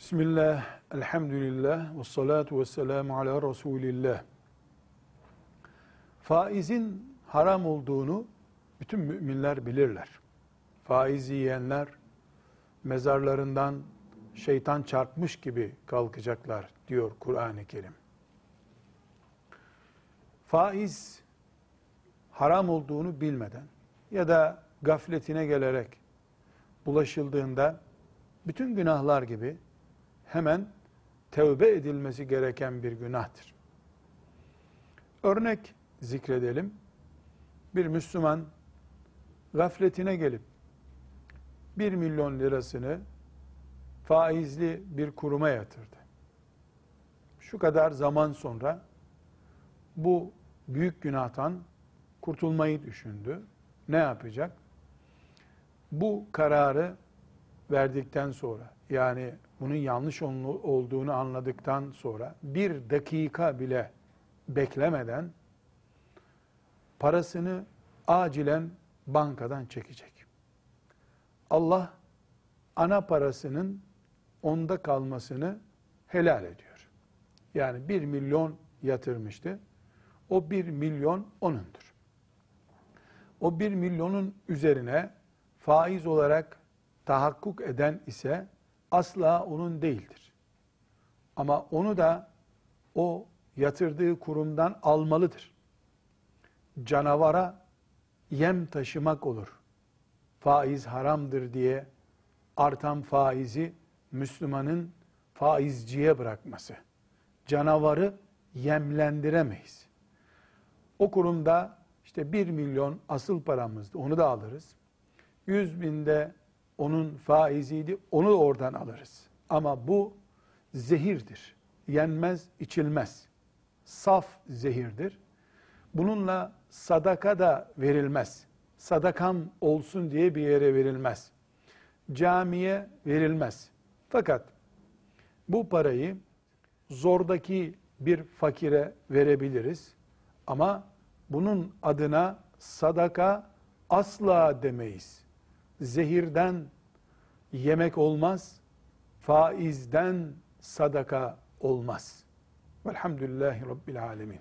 Bismillah, elhamdülillah, ve salatu ve selamu ala Resulillah. Faizin haram olduğunu bütün müminler bilirler. Faiz yiyenler mezarlarından şeytan çarpmış gibi kalkacaklar diyor Kur'an-ı Kerim. Faiz haram olduğunu bilmeden ya da gafletine gelerek bulaşıldığında bütün günahlar gibi hemen tevbe edilmesi gereken bir günahtır. Örnek zikredelim. Bir Müslüman gafletine gelip 1 milyon lirasını faizli bir kuruma yatırdı. Şu kadar zaman sonra bu büyük günahtan kurtulmayı düşündü. Ne yapacak? Bu kararı verdikten sonra yani bunun yanlış olduğunu anladıktan sonra bir dakika bile beklemeden parasını acilen bankadan çekecek. Allah ana parasının onda kalmasını helal ediyor. Yani bir milyon yatırmıştı. O bir milyon onundur. O bir milyonun üzerine faiz olarak tahakkuk eden ise asla onun değildir. Ama onu da o yatırdığı kurumdan almalıdır. Canavara yem taşımak olur. Faiz haramdır diye artan faizi Müslümanın faizciye bırakması. Canavarı yemlendiremeyiz. O kurumda işte bir milyon asıl paramızdı onu da alırız. Yüz binde onun faiziydi, onu da oradan alırız. Ama bu zehirdir. Yenmez, içilmez. Saf zehirdir. Bununla sadaka da verilmez. Sadakam olsun diye bir yere verilmez. Camiye verilmez. Fakat bu parayı zordaki bir fakire verebiliriz. Ama bunun adına sadaka asla demeyiz zehirden yemek olmaz, faizden sadaka olmaz. Velhamdülillahi Rabbil Alemin.